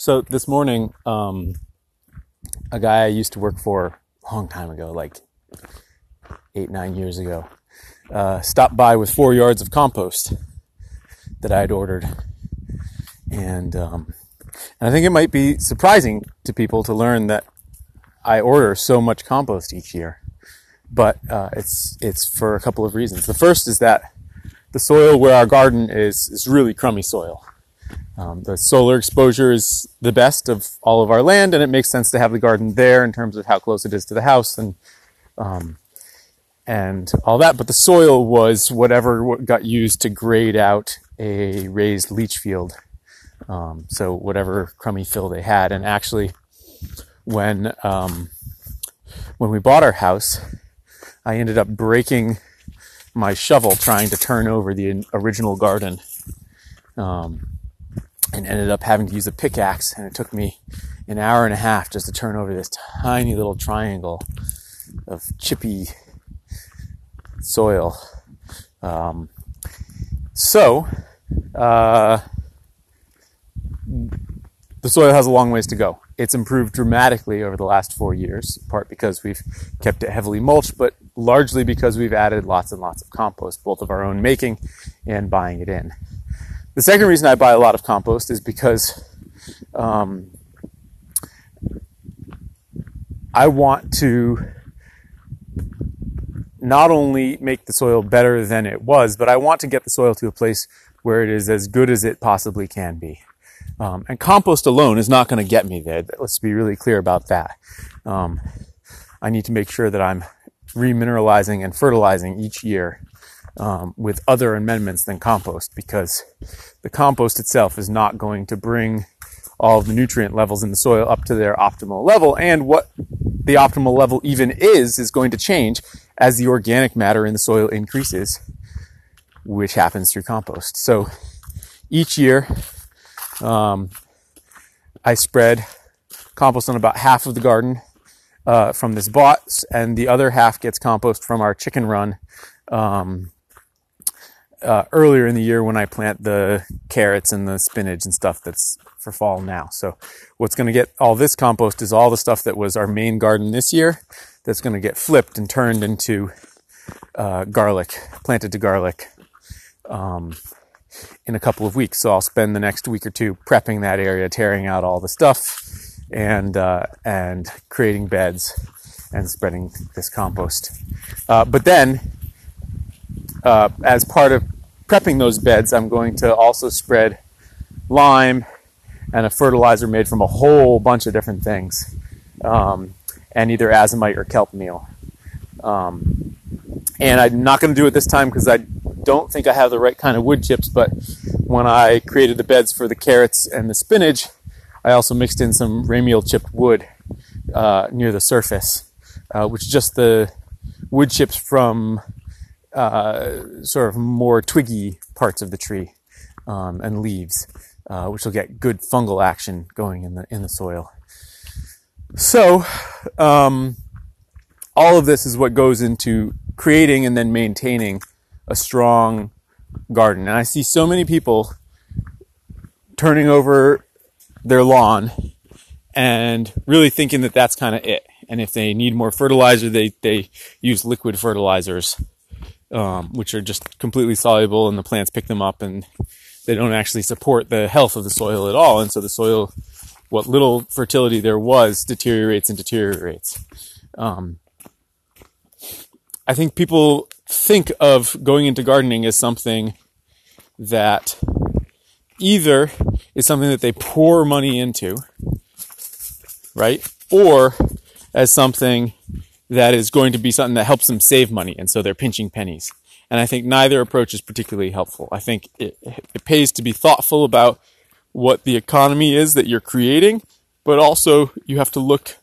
So this morning, um, a guy I used to work for a long time ago, like eight, nine years ago, uh, stopped by with four yards of compost that I had ordered. And, um, and I think it might be surprising to people to learn that I order so much compost each year. But uh, it's it's for a couple of reasons. The first is that the soil where our garden is is really crummy soil. Um, the solar exposure is the best of all of our land, and it makes sense to have the garden there in terms of how close it is to the house and um, and all that. But the soil was whatever got used to grade out a raised leach field. Um, so whatever crummy fill they had, and actually, when um, when we bought our house, I ended up breaking my shovel trying to turn over the original garden. Um, and ended up having to use a pickaxe and it took me an hour and a half just to turn over this tiny little triangle of chippy soil. Um, so, uh, the soil has a long ways to go. It's improved dramatically over the last four years, part because we've kept it heavily mulched, but largely because we've added lots and lots of compost, both of our own making and buying it in. The second reason I buy a lot of compost is because um, I want to not only make the soil better than it was, but I want to get the soil to a place where it is as good as it possibly can be. Um, and compost alone is not going to get me there. Let's be really clear about that. Um, I need to make sure that I'm remineralizing and fertilizing each year um, with other amendments than compost because the compost itself is not going to bring all the nutrient levels in the soil up to their optimal level. And what the optimal level even is, is going to change as the organic matter in the soil increases, which happens through compost. So each year, um, I spread compost on about half of the garden uh, from this box, and the other half gets compost from our chicken run um, uh, earlier in the year when I plant the carrots and the spinach and stuff that's for fall now. So what's going to get all this compost is all the stuff that was our main garden this year that's going to get flipped and turned into uh, garlic, planted to garlic um, in a couple of weeks. So I'll spend the next week or two prepping that area, tearing out all the stuff and uh, and creating beds and spreading this compost. Uh, but then uh, as part of prepping those beds, I'm going to also spread lime and a fertilizer made from a whole bunch of different things, um, and either azomite or kelp meal. Um, and I'm not going to do it this time because I don't think I have the right kind of wood chips. But when I created the beds for the carrots and the spinach, I also mixed in some ramial chipped wood uh, near the surface, uh, which is just the wood chips from uh, sort of more twiggy parts of the tree um, and leaves, uh, which will get good fungal action going in the in the soil. So, um, all of this is what goes into creating and then maintaining a strong garden. And I see so many people turning over their lawn and really thinking that that's kind of it. And if they need more fertilizer, they, they use liquid fertilizers um, which are just completely soluble and the plants pick them up and they don't actually support the health of the soil at all. And so the soil, what little fertility there was, deteriorates and deteriorates. Um, I think people think of going into gardening as something that either is something that they pour money into, right? Or as something that is going to be something that helps them save money. And so they're pinching pennies. And I think neither approach is particularly helpful. I think it, it pays to be thoughtful about what the economy is that you're creating, but also you have to look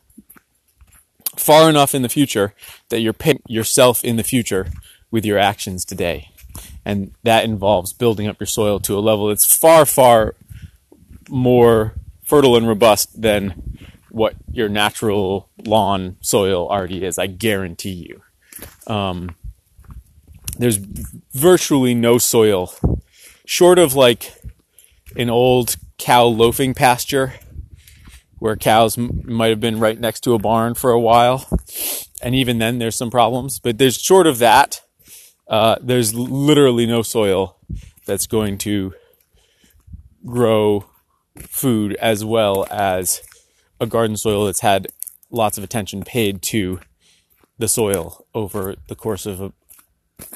far enough in the future that you're paying yourself in the future with your actions today. And that involves building up your soil to a level that's far, far more fertile and robust than what your natural lawn soil already is. I guarantee you. Um, there's virtually no soil, short of like an old cow loafing pasture where cows m- might have been right next to a barn for a while. And even then, there's some problems. But there's short of that, uh, there's literally no soil that's going to grow food as well as a garden soil that's had lots of attention paid to the soil over the course of a,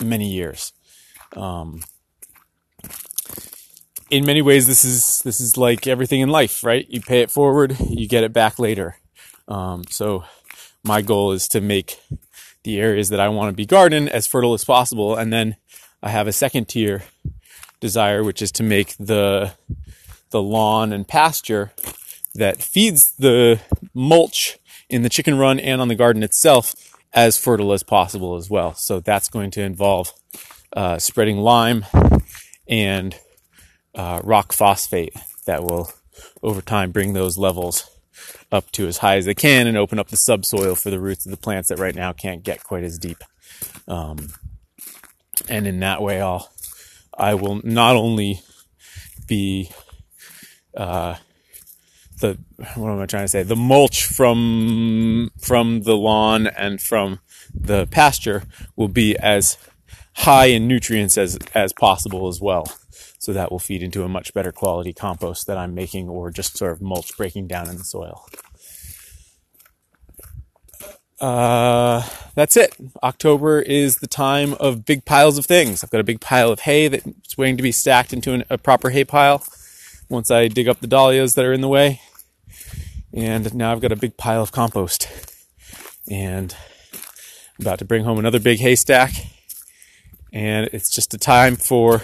many years. Um, in many ways, this is this is like everything in life, right? You pay it forward, you get it back later. Um, so, my goal is to make the areas that I want to be garden as fertile as possible, and then I have a second tier desire, which is to make the the lawn and pasture that feeds the mulch in the chicken run and on the garden itself as fertile as possible as well. So that's going to involve uh, spreading lime and uh, rock phosphate that will over time bring those levels up to as high as they can and open up the subsoil for the roots of the plants that right now can't get quite as deep. Um, and in that way, I'll I will not only be uh, the what am I trying to say? The mulch from from the lawn and from the pasture will be as high in nutrients as as possible as well. So that will feed into a much better quality compost that I'm making or just sort of mulch breaking down in the soil. Uh, that's it. October is the time of big piles of things. I've got a big pile of hay that's waiting to be stacked into an, a proper hay pile once I dig up the dahlias that are in the way. And now I've got a big pile of compost. And I'm about to bring home another big haystack. And it's just a time for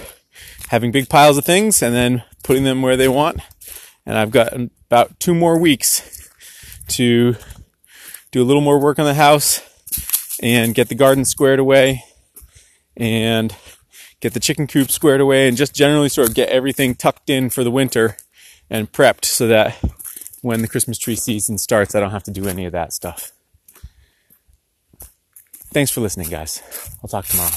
having big piles of things and then putting them where they want. And I've got about two more weeks to do a little more work on the house and get the garden squared away and get the chicken coop squared away and just generally sort of get everything tucked in for the winter and prepped so that when the Christmas tree season starts, I don't have to do any of that stuff. Thanks for listening, guys. I'll talk tomorrow.